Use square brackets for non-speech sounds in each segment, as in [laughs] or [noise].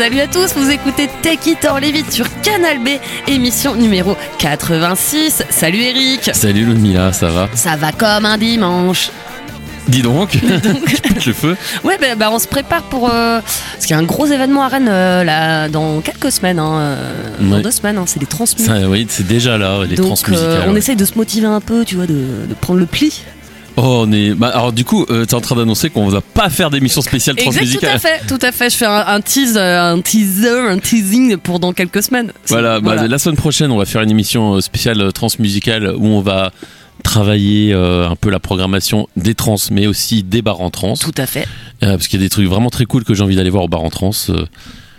Salut à tous, vous écoutez Take It or Leave It sur Canal B, émission numéro 86. Salut Eric Salut Ludmilla, ça va? Ça va comme un dimanche. Dis donc, [laughs] je pète le feu. Ouais, bah, bah, on se prépare pour. euh, parce qu'il y a un gros événement à Rennes euh, là, dans quelques semaines, hein, euh, dans deux semaines, hein, c'est les transmis. Ça, oui, c'est déjà là, les Donc transmusicales. on ouais. essaye de se motiver un peu, tu vois, de, de prendre le pli. Oh, on est. Bah, alors, du coup, euh, t'es en train d'annoncer qu'on va pas faire d'émission spéciale Exact, tout transmusicale. à fait, tout à fait. Je fais un, un tease, euh, un teaser, un teasing pour dans quelques semaines. C'est- Voilà, bah, la semaine prochaine, on va faire une émission euh, spéciale euh, transmusicale où on va travailler euh, un peu la programmation des trans, mais aussi des bars en trans. Tout à fait. Euh, parce qu'il y a des trucs vraiment très cool que j'ai envie d'aller voir au bar en trans.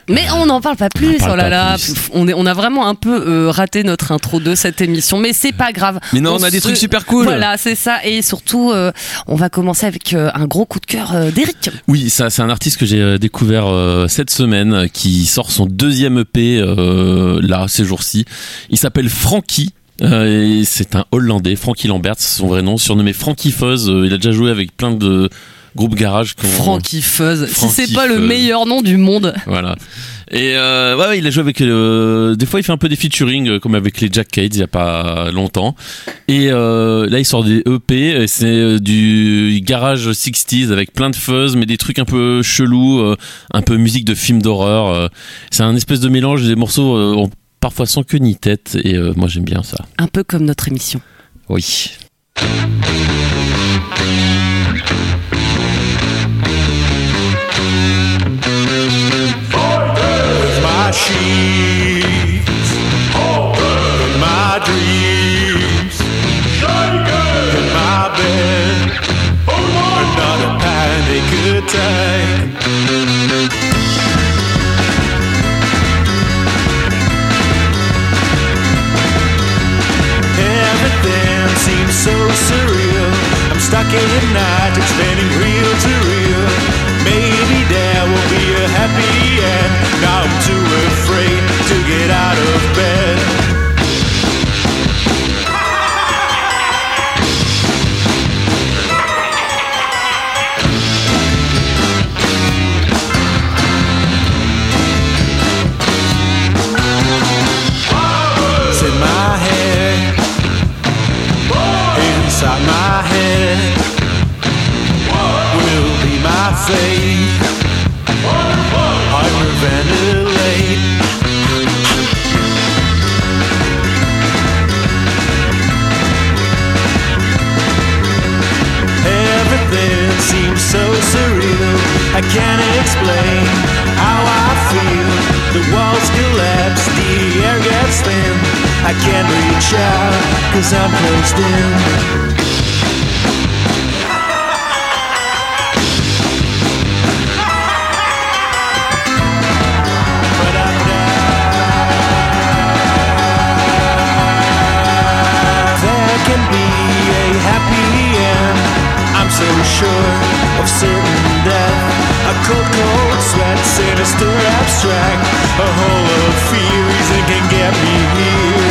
Mais on n'en parle pas plus, parle oh là là. On, est, on a vraiment un peu euh, raté notre intro de cette émission, mais c'est pas grave. Mais non, on, a des se- trucs super cool. Voilà, c'est ça. Et surtout, euh, on va commencer avec euh, un gros coup de cœur d'Eric. Oui, ça, c'est un artiste que j'ai découvert cette semaine, qui sort son deuxième EP là ces jours-ci. Il s'appelle Frankie. c'est un Hollandais, Frankie Lambert, c'est son vrai nom, surnommé Frankie Fuzz. Il a déjà joué avec plein de groupes garage. Frankie Fuzz. Si c'est pas le meilleur nom du monde. Voilà. Et euh, ouais, ouais, il a joué avec. euh, des fois, il fait un peu des featuring, euh, comme avec les Jack Cades il y a pas longtemps. Et euh, là, il sort des EP. C'est du garage 60s avec plein de fuzz, mais des trucs un peu chelous, un peu musique de film d'horreur. C'est un espèce de mélange. Des morceaux parfois sans queue ni tête. Et moi, j'aime bien ça. Un peu comme notre émission. Oui. My sheets, in my dreams, in my bed, another panic attack. Everything seems so surreal. I'm stuck in a night, explaining real to real. Happy end. Now I'm too afraid to get out of bed. It's in my head, inside my head will be my fate. Seems so surreal. I can't explain how I feel. The walls collapse, the air gets thin. I can't reach out, cause I'm closed in. So sure of certain death. A cold, cold sweat, sinister, abstract. A hole of fear, reason can get me here.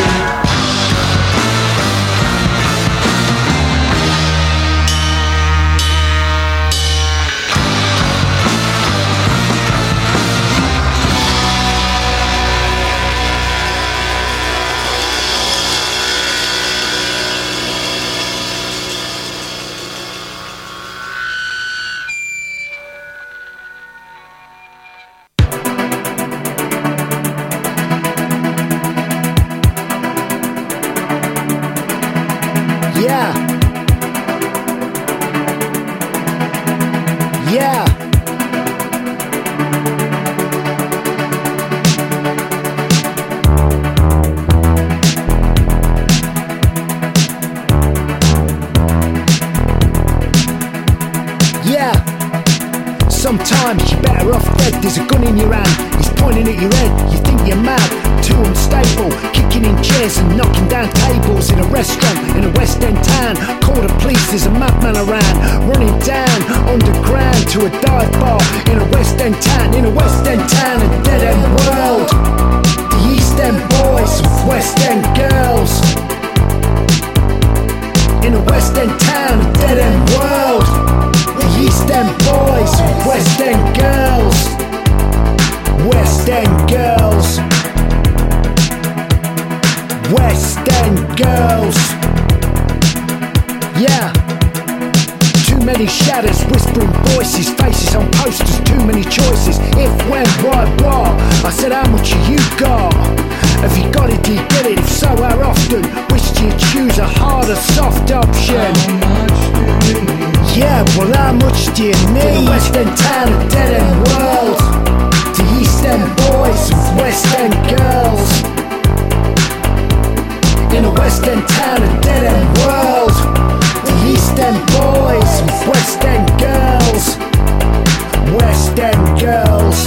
Shadows, whispering voices, faces on posters, too many choices. If, when, why, what? I said, how much have you got? Have you got it, do you get it? If so, how often? Which do you choose, a hard or soft option? Yeah, well, how much do you need? West End town, a dead end world. To East End boys with West End girls. In a West End town, a dead end world. To East End boys West End girls. West End girls.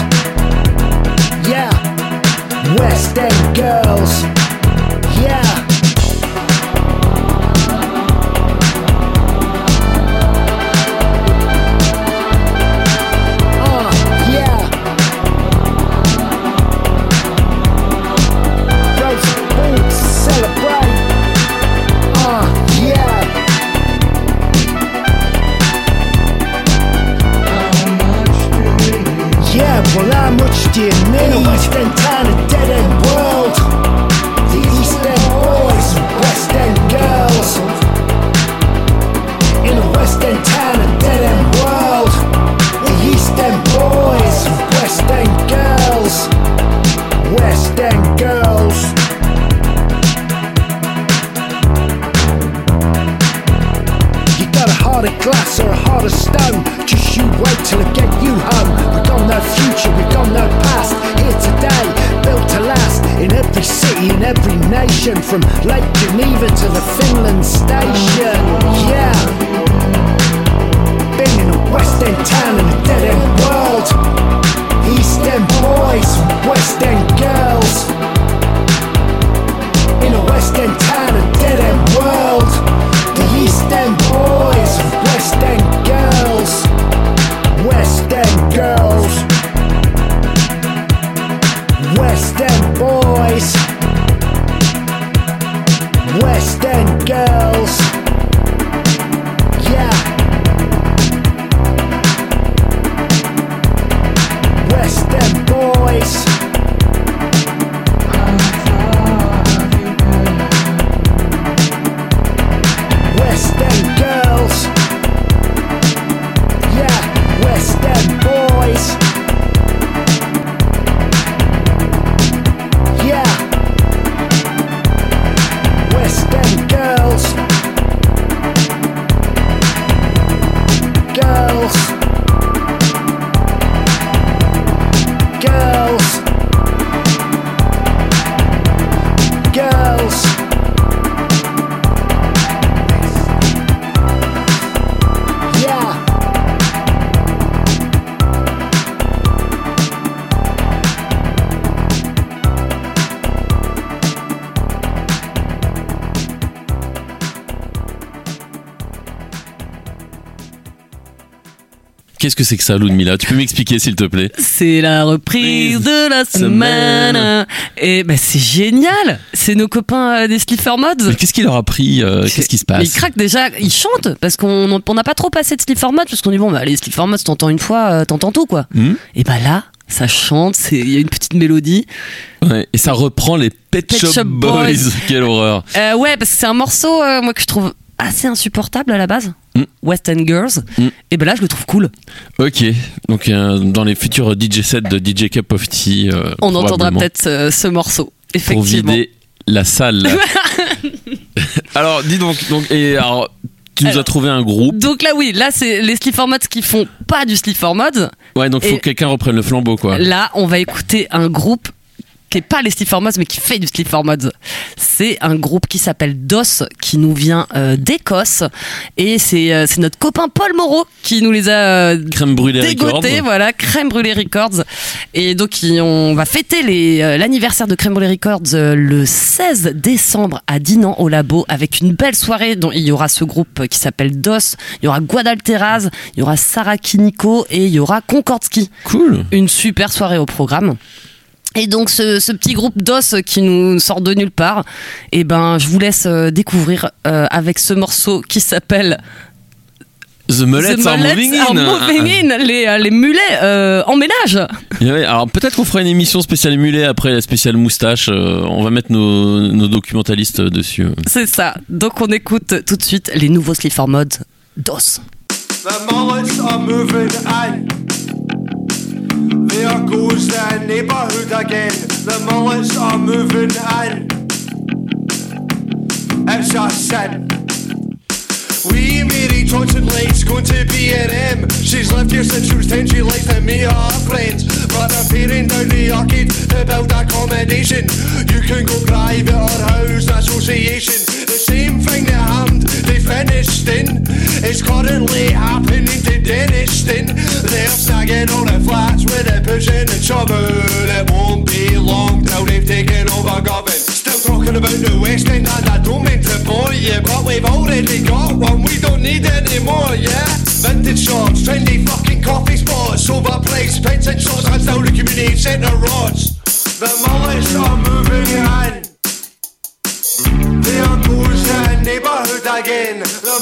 Yeah. West End girls. You need? In a West End town, a dead end world. The East End boys, West End girls. In a West End town, a dead end world. The East End boys, West End girls. West End girls. You got a heart of glass or a heart of stone. Just you wait till I get you home. Got no future, we got no past. Here today, built to last. In every city, in every nation. From Lake Geneva to the Finland station. Yeah. Been in a West End town in a dead end world. East End boys, West End girls. Qu'est-ce que c'est que ça, Ludmilla? Tu peux m'expliquer, s'il te plaît? C'est la reprise de la semaine. Et ben c'est génial. C'est nos copains euh, des Slipper Mods. Mais qu'est-ce qu'il leur a pris euh, Qu'est-ce qui se passe? Ils craquent déjà, ils chantent parce qu'on on on n'a pas trop passé de Slipper Mods parce qu'on dit bon bah les Slipper Mods t'entends une fois, euh, t'entends tout quoi. Hmm? Et bah là, ça chante, il y a une petite mélodie. Ouais, Et ça reprend les Pet, Pet Shop, Shop Boys. Boys. [laughs] Quelle horreur Euh, ouais, parce que c'est un morceau euh, moi que je trouve assez insupportable à la base. Mm. West End Girls. Mm. Et ben là, je le trouve cool. Ok, donc euh, dans les futurs DJ sets de DJ Cup of Tea, euh, On entendra peut-être euh, ce morceau. pour Effectivement. vider la salle. [laughs] [laughs] alors, dis donc, donc et alors, tu nous as Alors, trouvé un groupe. Donc là, oui, là, c'est les Slipper Mods qui font pas du Slipper Mods. Ouais, donc faut Et- que quelqu'un reprenne le flambeau, quoi. Là, on va écouter un groupe qui est pas les Slipper Mods, mais qui fait du Slipper Mods. C'est un groupe qui s'appelle DOS, qui nous vient euh, d'Écosse. Et c'est euh, c'est notre copain Paul Moreau qui nous les a euh, Crème brûlée Records. dégotés, voilà, Crème Brûlée Records. Et donc, on va fêter l'anniversaire de Crème Brûlée Records le 16 décembre à Dinan au Labo avec une belle soirée dont il y aura ce groupe qui s'appelle DOS, il y aura Guadalteraz, il y aura Sarah Kiniko et il y aura Concordski Cool. une super soirée au programme. Et donc ce, petit groupe d'os qui nous sort de nulle part, et ben je vous laisse euh, découvrir euh, avec ce morceau qui s'appelle The Mullets, The are, moving are moving in. Les, euh, les mulets euh, en ménage. [laughs] Alors peut-être qu'on fera une émission spéciale mulets après la spéciale moustache. On va mettre nos, documentalistes dessus. C'est ça. Donc on écoute tout de suite les nouveaux Sleeper Mode DOS. The Mullets are moving in. There goes the neighbourhood again. The mullets are moving in. It's a sin. We Mary Johnson Lake's going to B and M. She's lived here since she was 10, she likes to meet her friends. But her parent down the arcade to build accommodation. You can go private or house association. The same thing that happened, they finished in, It's currently happening. yeah, but we've already got one, we don't need any more, yeah? Vintage shops, trendy fucking coffee spots, silver plates, pens and shots, and down the community centre rods. The mullets are moving in, they are closing neighbourhood again. The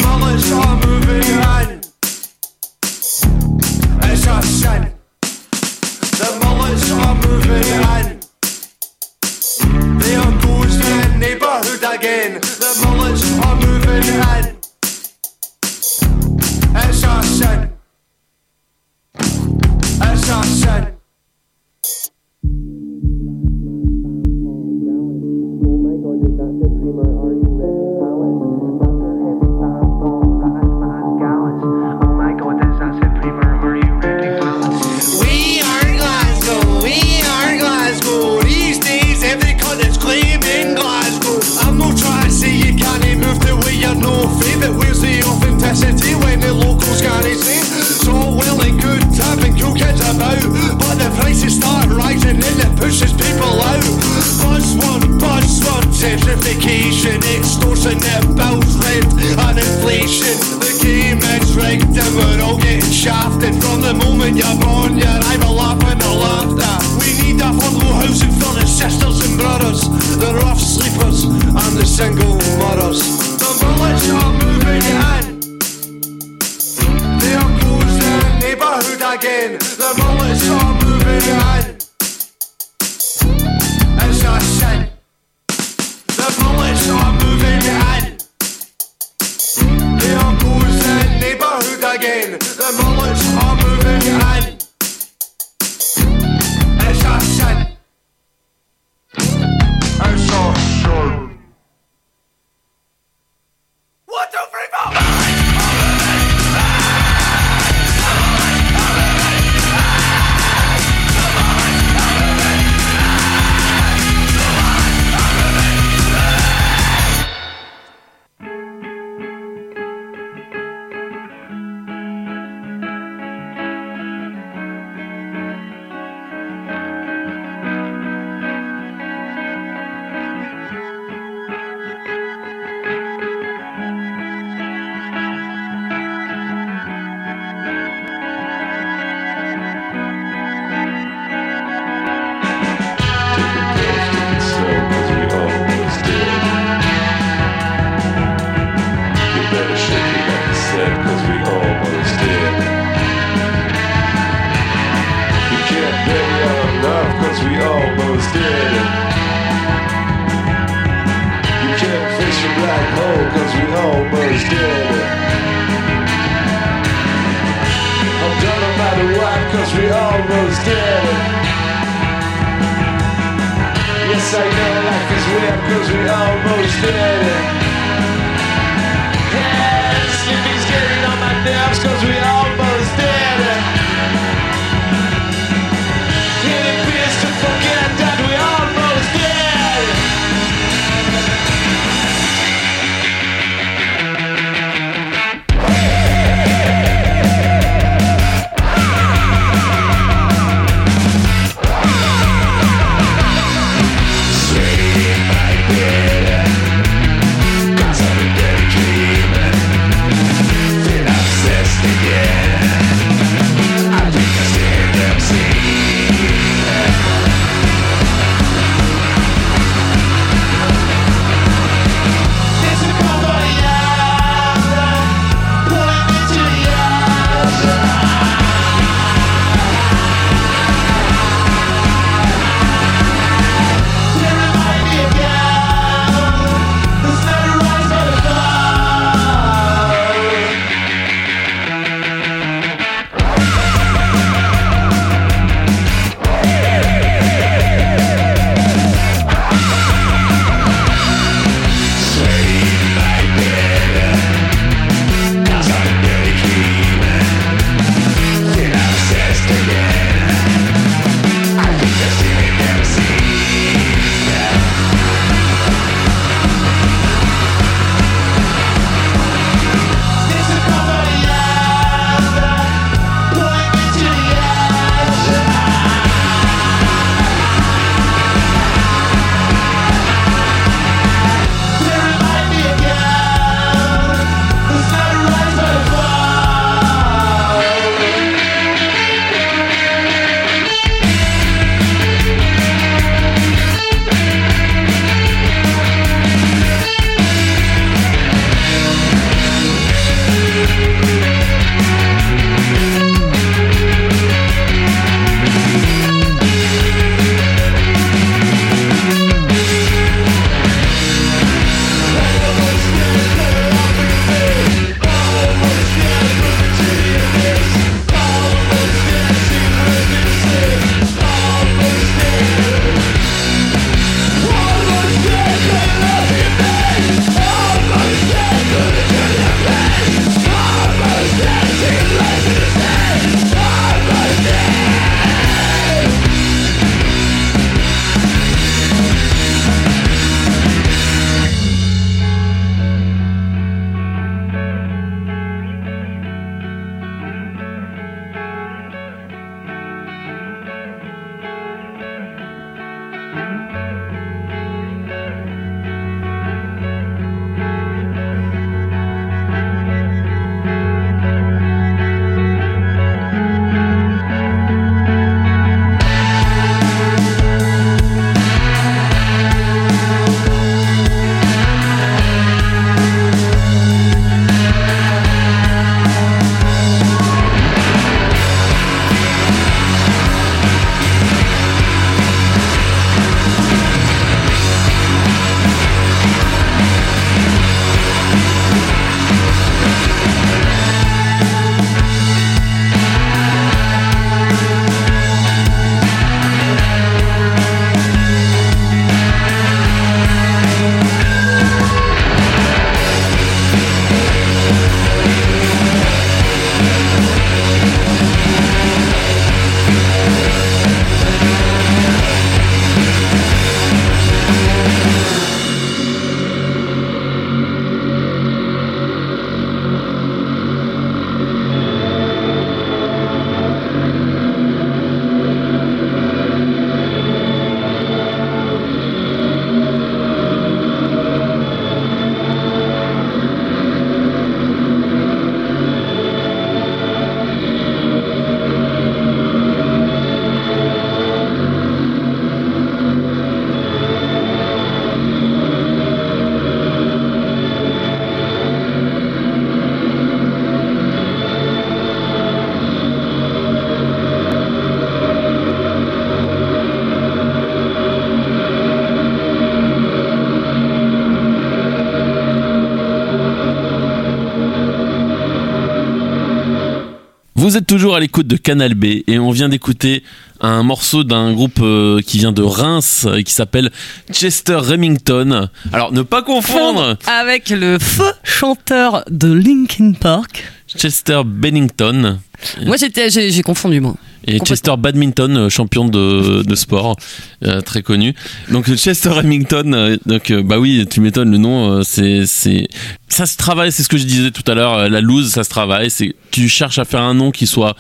Vous êtes toujours à l'écoute de Canal B et on vient d'écouter un morceau d'un groupe euh, qui vient de Reims et qui s'appelle Chester Remington. Alors ne pas confondre Avec le feu chanteur de Linkin Park. Chester Bennington Moi, j'étais, j'ai, j'ai confondu, moi. Et. Chester Badminton, euh, champion de, de sport, euh, très connu. Donc Chester Remington, euh, donc euh, bah oui, tu m'étonnes, le nom, euh, c'est c'est ça se travaille, c'est ce que je disais tout à l'heure, euh, la loose, ça se travaille. C'est tu cherches à faire un nom qui soit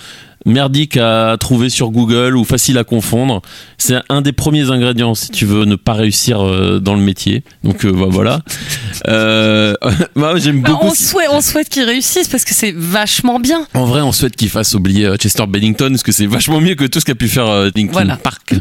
merdique à trouver sur Google ou facile à confondre. C'est un des premiers ingrédients si tu veux ne pas réussir euh, dans le métier. Donc euh, bah, voilà. [laughs] Euh, [laughs] j'aime Bah, beaucoup. on souhaite, on souhaite qu'ils réussissent parce que c'est vachement bien. En vrai, on souhaite qu'il fasse oublier Chester Bennington parce que c'est vachement mieux que tout ce qu'a pu faire Linkin Voilà. Park.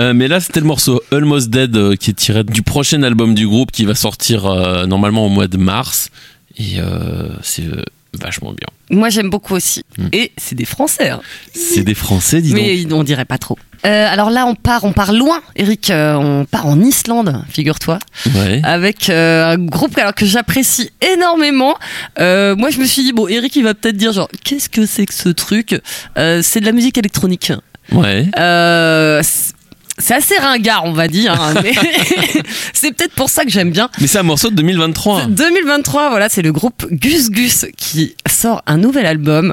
Euh, mais là, c'était le morceau Almost Dead qui est tiré du prochain album du groupe qui va sortir euh, normalement au mois de mars. Et euh, c'est euh, vachement bien. Moi, j'aime beaucoup aussi. Hmm. Et c'est des Français. hein. C'est des Français, dis donc. Mais on dirait pas trop. Euh, alors là, on part, on part loin, Eric. euh, on part en Islande, figure-toi, Ouais. avec euh, un groupe alors que j'apprécie énormément. Moi, je me suis dit bon, Eric, il va peut-être dire genre, qu'est-ce que c'est que ce truc? C'est de la musique électronique. Ouais. Euh, c'est- assez ringard, on va dire, hein, mais [laughs] c'est peut-être pour ça que j'aime bien. Mais c'est un morceau de 2023. 2023, voilà, c'est le groupe Gus Gus qui sort un nouvel album.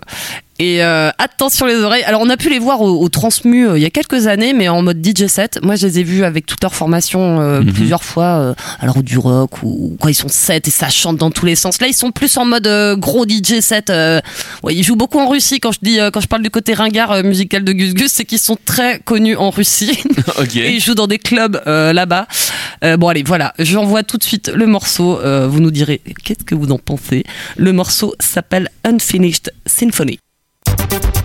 Et euh, attention les oreilles. Alors on a pu les voir au, au Transmu euh, il y a quelques années, mais en mode DJ set. Moi je les ai vus avec toute leur formation euh, Mhm. plusieurs fois, euh, alors du rock ou quoi ils sont set et ça chante dans tous les sens. Là ils sont plus en mode euh, gros DJ set. euh, ouais, ils jouent beaucoup en Russie. Quand je dis, euh, quand je parle du côté ringard musical de Gus Gus, c'est qu'ils sont très connus en Russie. [laughs] [laughs] ok. Et ils jouent dans des clubs euh, là-bas. Euh, bon allez, voilà, j'envoie tout de suite le morceau. Euh, vous nous direz qu'est-ce que vous en pensez? Le morceau s'appelle Unfinished Symphony. Thank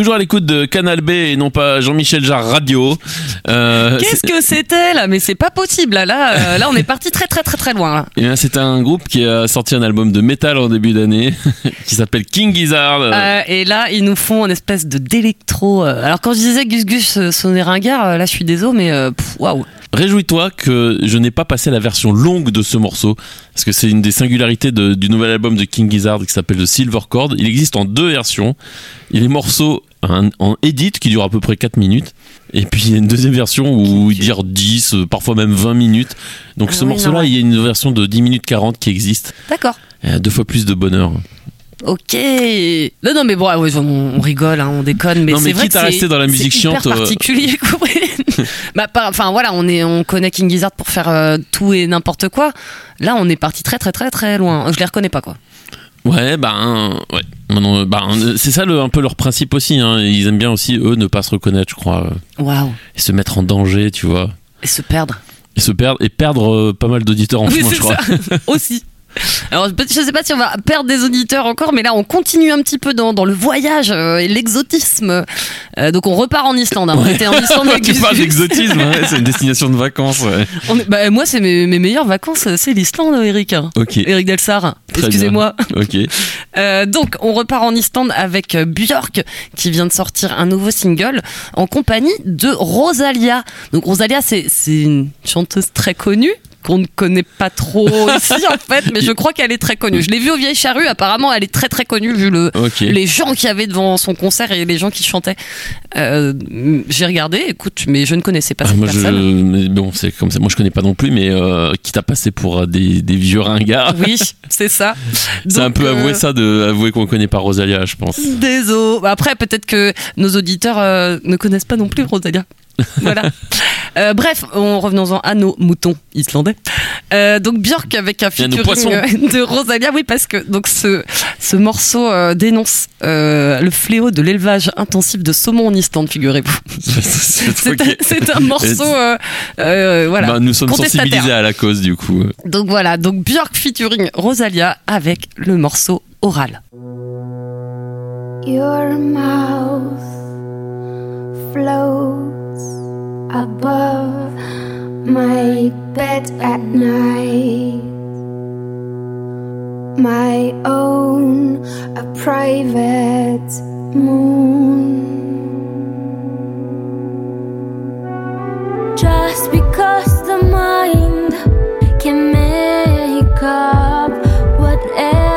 toujours à l'écoute de Canal B et non pas Jean-Michel Jarre Radio. Euh, Qu'est-ce que c'était là? Mais c'est pas possible. Là, là, euh, [laughs] là, on est parti très très très très loin. Eh c'est un groupe qui a sorti un album de métal en début d'année [laughs] qui s'appelle King Gizzard. Euh, et là, ils nous font une espèce de d'électro. Alors quand je disais Gus Gus sonnait ringard, là, je suis désolé, mais waouh. Réjouis-toi que je n'ai pas passé la version longue de ce morceau, parce que c'est une des singularités de- du nouvel album de King Gizzard qui s'appelle The Silver Chord. Il existe en deux versions. Il y a les morceaux en, en edit qui durent à peu près 4 minutes, et puis il y a une deuxième version où il dure 10, euh, parfois même 20 minutes. Donc Ah ce oui, morceau-là, il y a une version de 10 minutes 40 qui existe. D'accord. A deux fois plus de bonheur. Ok. Non, non, mais bon, on, rigole, hein, on déconne, mais Non, mais c'est vrai que c'est- rester dans la musique c'est chiante, hyper euh, particulier. [laughs] bah, enfin voilà, on est, on connaît King Gizzard pour faire euh, tout et n'importe quoi. Là, on est parti très très très très loin. Je les reconnais pas quoi. Ouais, ben, ouais. Non, non, ben, c'est ça le, un peu leur principe aussi. Hein. Ils aiment bien aussi, eux, ne pas se reconnaître, je crois. euh, Waouh. Et se mettre en danger, tu vois. Et se perdre. Et se perdre, et perdre euh, pas mal d'auditeurs en Oui, je crois. ça. [laughs] Aussi. Alors, je je sais pas si on va perdre des auditeurs encore, mais là, on continue un petit peu dans, dans le voyage euh, et l'exotisme. Euh, donc, on repart en Islande. hein. On était en Islande [laughs] avec tu parles d'exotisme, ouais, c'est une destination de vacances. ouais. On est- bah, moi, c'est mes, mes meilleures vacances, c'est l'Islande, Eric. Ok. Eric Delsar, Très excusez-moi. Ok. Euh, donc, on repart en Islande avec euh, Björk, qui vient de sortir un nouveau single en compagnie de Rosalia. Donc, Rosalia, c'est c'est une chanteuse très connue qu'on ne connaît pas trop [laughs] ici en fait, mais je crois qu'elle est très connue. Je l'ai vue au Vieille Charrue, apparemment elle est très très connue vu le, les gens qui avaient devant son concert et les gens qui chantaient. Euh, J'ai regardé, écoute, mais je ne connaissais pas Ah, cette moi, je, personne. mais bon, c'est comme ça. Moi, je connais pas non plus, mais euh, quitte à passer pour euh, des, des vieux ringards. Oui, c'est ça. [laughs] C'est un peu euh, avouer ça, de avouer qu'on connaît pas Rosalia, je pense. Désolé. Après, peut-être que nos auditeurs ne connaissent pas non plus Rosalia. [laughs] Voilà. Euh, bref, on revenons-en à nos moutons islandais. Euh, donc Björk avec un featuring euh, de Rosalia, oui parce que donc ce ce morceau euh, dénonce euh, le fléau de l'élevage intensif de saumon en Islande, figurez-vous. C'est [laughs] un, c'est un morceau, euh, euh, voilà. Bah, nous sommes sensibilisés à la cause, du coup. Donc voilà, donc Björk featuring Rosalia avec le morceau Oral. Your mouth floats above my bed at night. My own, a private moon. Just because the mind can make up whatever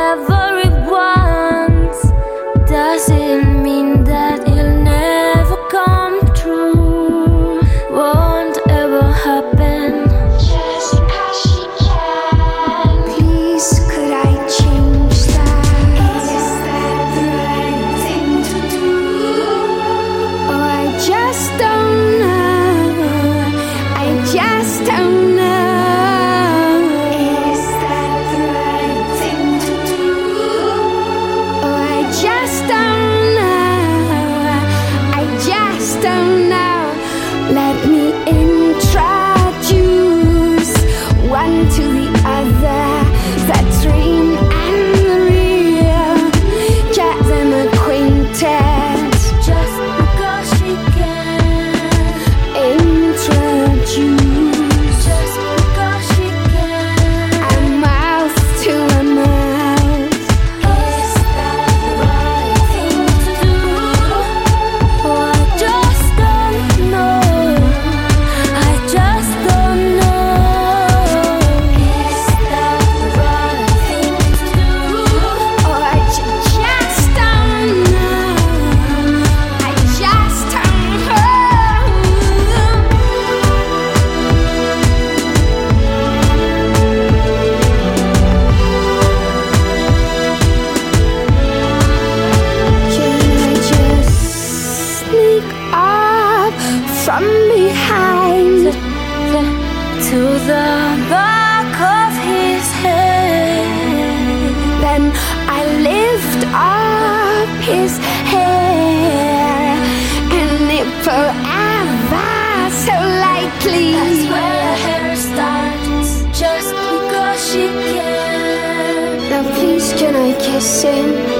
sin.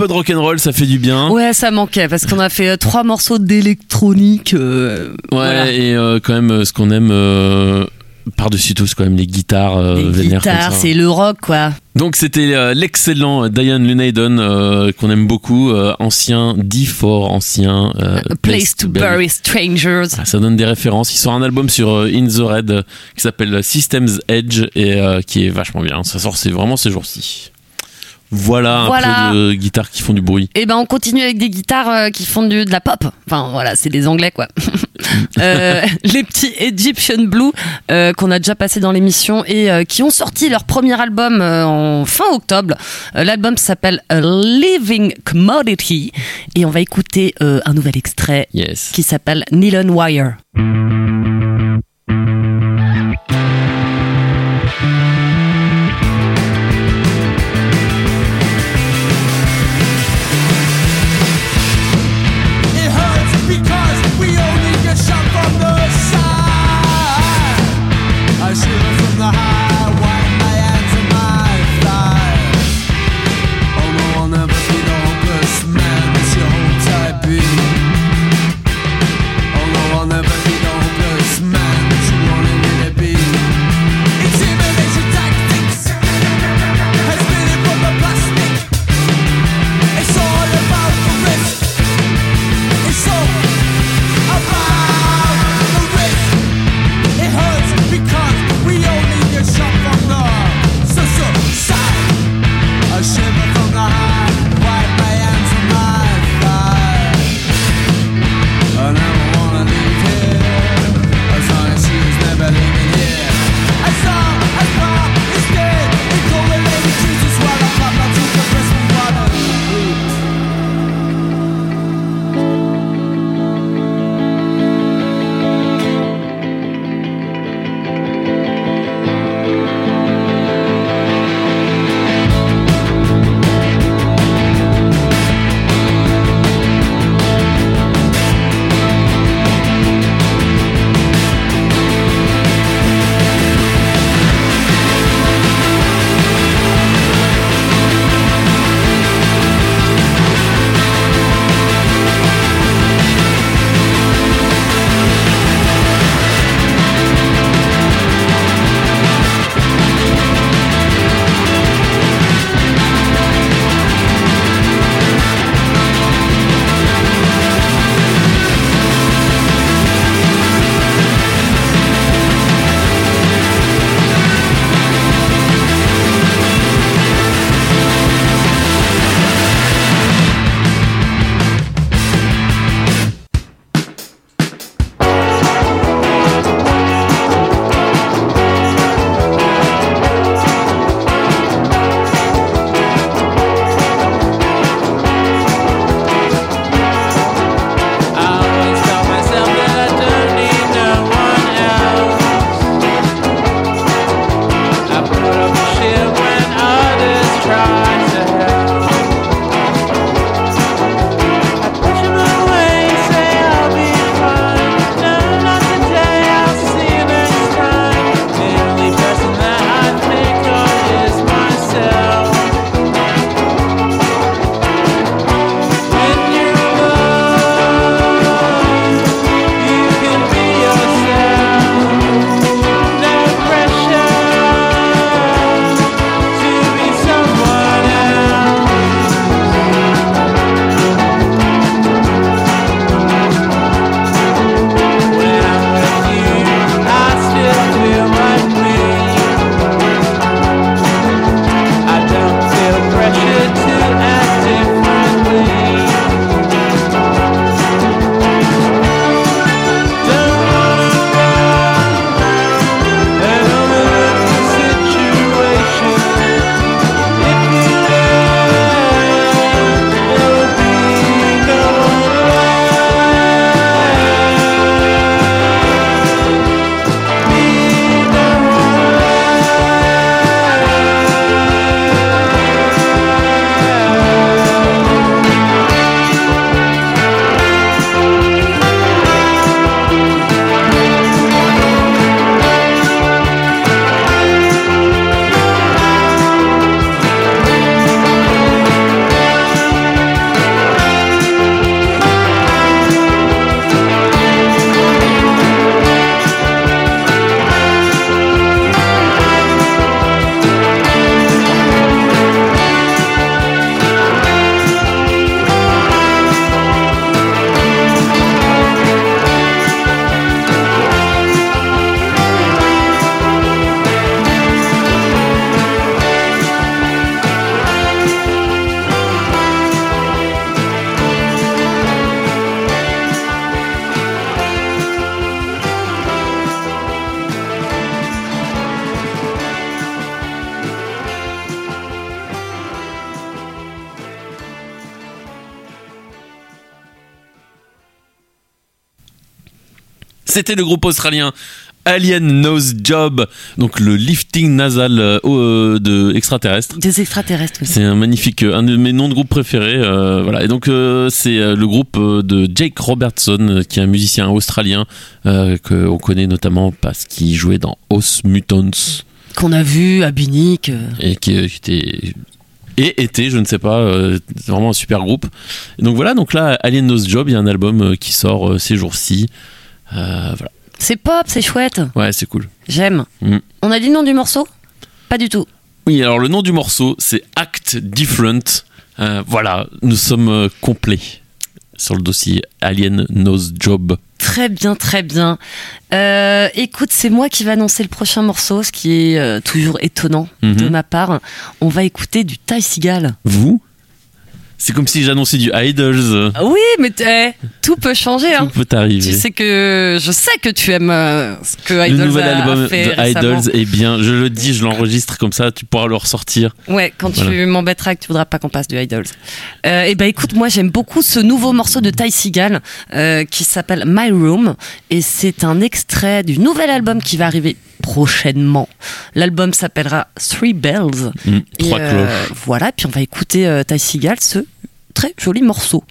Peu de rock'n'roll, ça fait du bien. Ouais, ça manquait parce qu'on a fait euh, trois morceaux d'électronique. euh, Ouais, voilà. et euh, quand même, ce qu'on aime euh, par-dessus tout, c'est quand même les guitares Les guitares, c'est le rock quoi. Donc c'était l'excellent Diane Lunaden euh, qu'on aime beaucoup, ancien D4, ancien A Place to Bury Strangers. Ah, Ça donne des références. Il sort un album sur In the Red qui s'appelle Systems Edge et qui est vachement bien. Ça sort c'est vraiment ces jours-ci. Voilà un Voilà. peu de guitares qui font du bruit. Et ben on continue avec des guitares euh, qui font du, de la pop. Enfin voilà, c'est des anglais quoi. [laughs] Euh, les petits Egyptian Blue euh, qu'on a déjà passé dans l'émission et euh, qui ont sorti leur premier album euh, en fin octobre. Euh, L'album s'appelle A Living Commodity et on va écouter euh, un nouvel extrait Yes. qui s'appelle Nylon Wire. C'était le groupe australien Alien Nose Job, donc le lifting nasal euh, euh, de extraterrestre. Des extraterrestres. oui. C'est un magnifique, euh, un de mes noms de groupe préférés. euh, voilà. Et donc euh, c'est le groupe de Jake Robertson, qui est un musicien australien que on connaît notamment parce qu'il jouait dans Os Mutants Qu'on a vu à Binic. et qui, était et était, je ne sais pas, euh, vraiment un super groupe. Et donc voilà, donc là Alien Nose Job, il y a un album euh, qui sort euh, ces jours-ci. Euh, voilà. C'est pop, c'est chouette. Ouais, c'est cool. J'aime. Mm. On a dit le nom du morceau? Pas du tout. Oui, alors le nom du morceau, c'est Act Different. Euh, voilà, nous sommes euh, complets sur le dossier Alien Nose Job. Très bien, très bien. Euh, écoute, c'est moi qui vais annoncer le prochain morceau, ce qui est euh, toujours étonnant de Mhm. ma part. On va écouter du Ty Seagal. Vous? C'est comme si j'annonçais du Idols. Ah Oui, mais eh, tout peut changer. Tout Hein. peut arriver. Tu sais que je sais que tu aimes euh, ce que le Idols nouvel a album fait de récemment. Idols est bien. Je le dis, je l'enregistre comme ça, tu pourras le ressortir. Ouais, quand tu m'embêteras que tu voudras pas qu'on passe du Idols. Euh, et ben écoute, moi j'aime beaucoup ce nouveau morceau de Ty Seagal euh, qui s'appelle My Room et c'est un extrait du nouvel album qui va arriver prochainement. L'album s'appellera Three Bells. Mm, Et, trois euh, cloches. voilà, puis on va écouter euh, Ty Seagal, ce très joli morceau.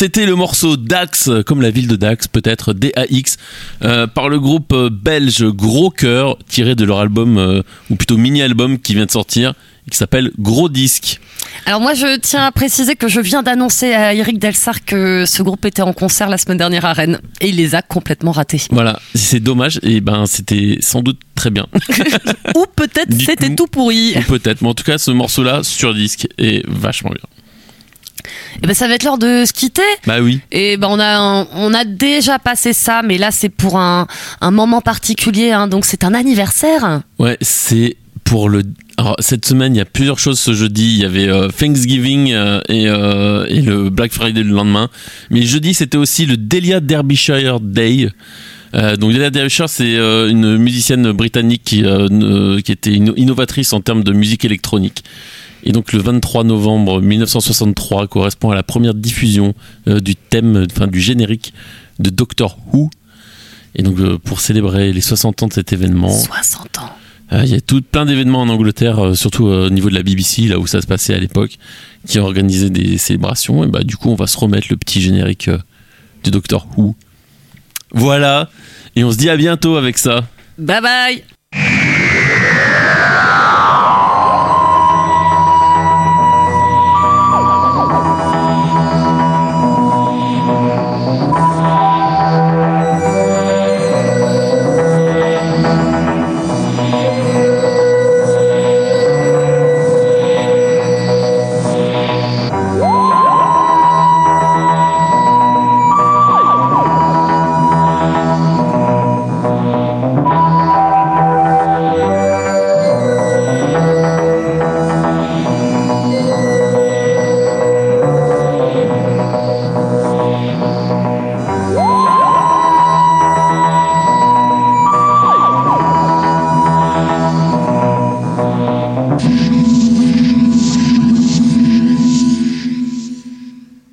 C'était le morceau Dax, comme la ville de Dax, peut-être D-A-X, euh, par le groupe euh, belge Gros Cœur, tiré de leur album, euh, ou plutôt mini-album qui vient de sortir, qui s'appelle Gros Disque. Alors moi, je tiens à préciser que je viens d'annoncer à Eric Delsar que ce groupe était en concert la semaine dernière à Rennes et il les a complètement ratés. Voilà, c'est dommage, et ben c'était sans doute très bien. [laughs] Ou peut-être c'était tout pourri. Ou Peut-être, mais en tout cas, ce morceau-là sur disque est vachement bien. Et ben ça va être l'heure de se quitter. Bah oui. Et ben on a on a déjà passé ça, mais là c'est pour un, un moment particulier, hein, donc c'est un anniversaire. Ouais, c'est pour le. Alors, cette semaine, il y a plusieurs choses ce jeudi. Il y avait euh, Thanksgiving euh, et, euh, et le Black Friday le lendemain. Mais jeudi, c'était aussi le Delia Derbyshire Day. Euh, donc Delia Derbyshire, c'est euh, une musicienne britannique qui, euh, qui était inno- innovatrice en termes de musique électronique. Et donc le 23 novembre 1963 correspond à la première diffusion euh, du thème, enfin du générique de Doctor Who. Et donc euh, pour célébrer les 60 ans de cet événement, 60 ans. euh, Il y a tout plein d'événements en Angleterre, surtout au niveau de la BBC, là où ça se passait à l'époque, qui organisé des célébrations. Et bah du coup, on va se remettre le petit générique de Doctor Who. Voilà. Et on se dit à bientôt avec ça. Bye bye.